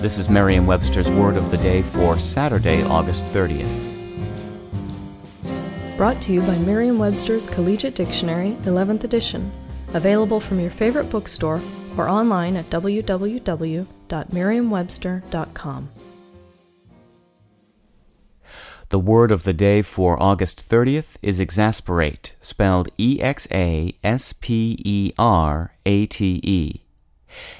This is Merriam Webster's Word of the Day for Saturday, August 30th. Brought to you by Merriam Webster's Collegiate Dictionary, 11th edition. Available from your favorite bookstore or online at www.merriam-webster.com. The word of the day for August 30th is exasperate, spelled E X A S P E R A T E.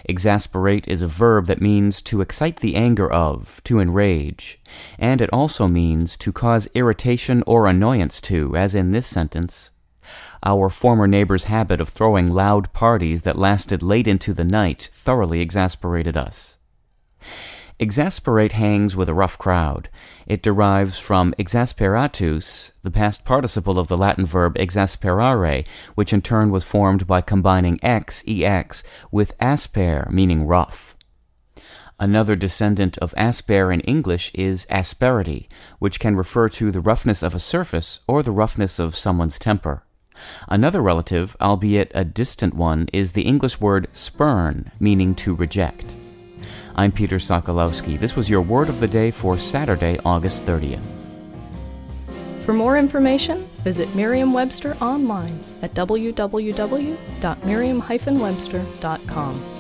Exasperate is a verb that means to excite the anger of, to enrage, and it also means to cause irritation or annoyance to, as in this sentence. Our former neighbor's habit of throwing loud parties that lasted late into the night thoroughly exasperated us. Exasperate hangs with a rough crowd. It derives from exasperatus, the past participle of the Latin verb exasperare, which in turn was formed by combining ex, ex, with asper, meaning rough. Another descendant of asper in English is asperity, which can refer to the roughness of a surface or the roughness of someone's temper. Another relative, albeit a distant one, is the English word spurn, meaning to reject. I'm Peter Sokolowski. This was your word of the day for Saturday, August 30th. For more information, visit Merriam Webster online at www.merriam-webster.com.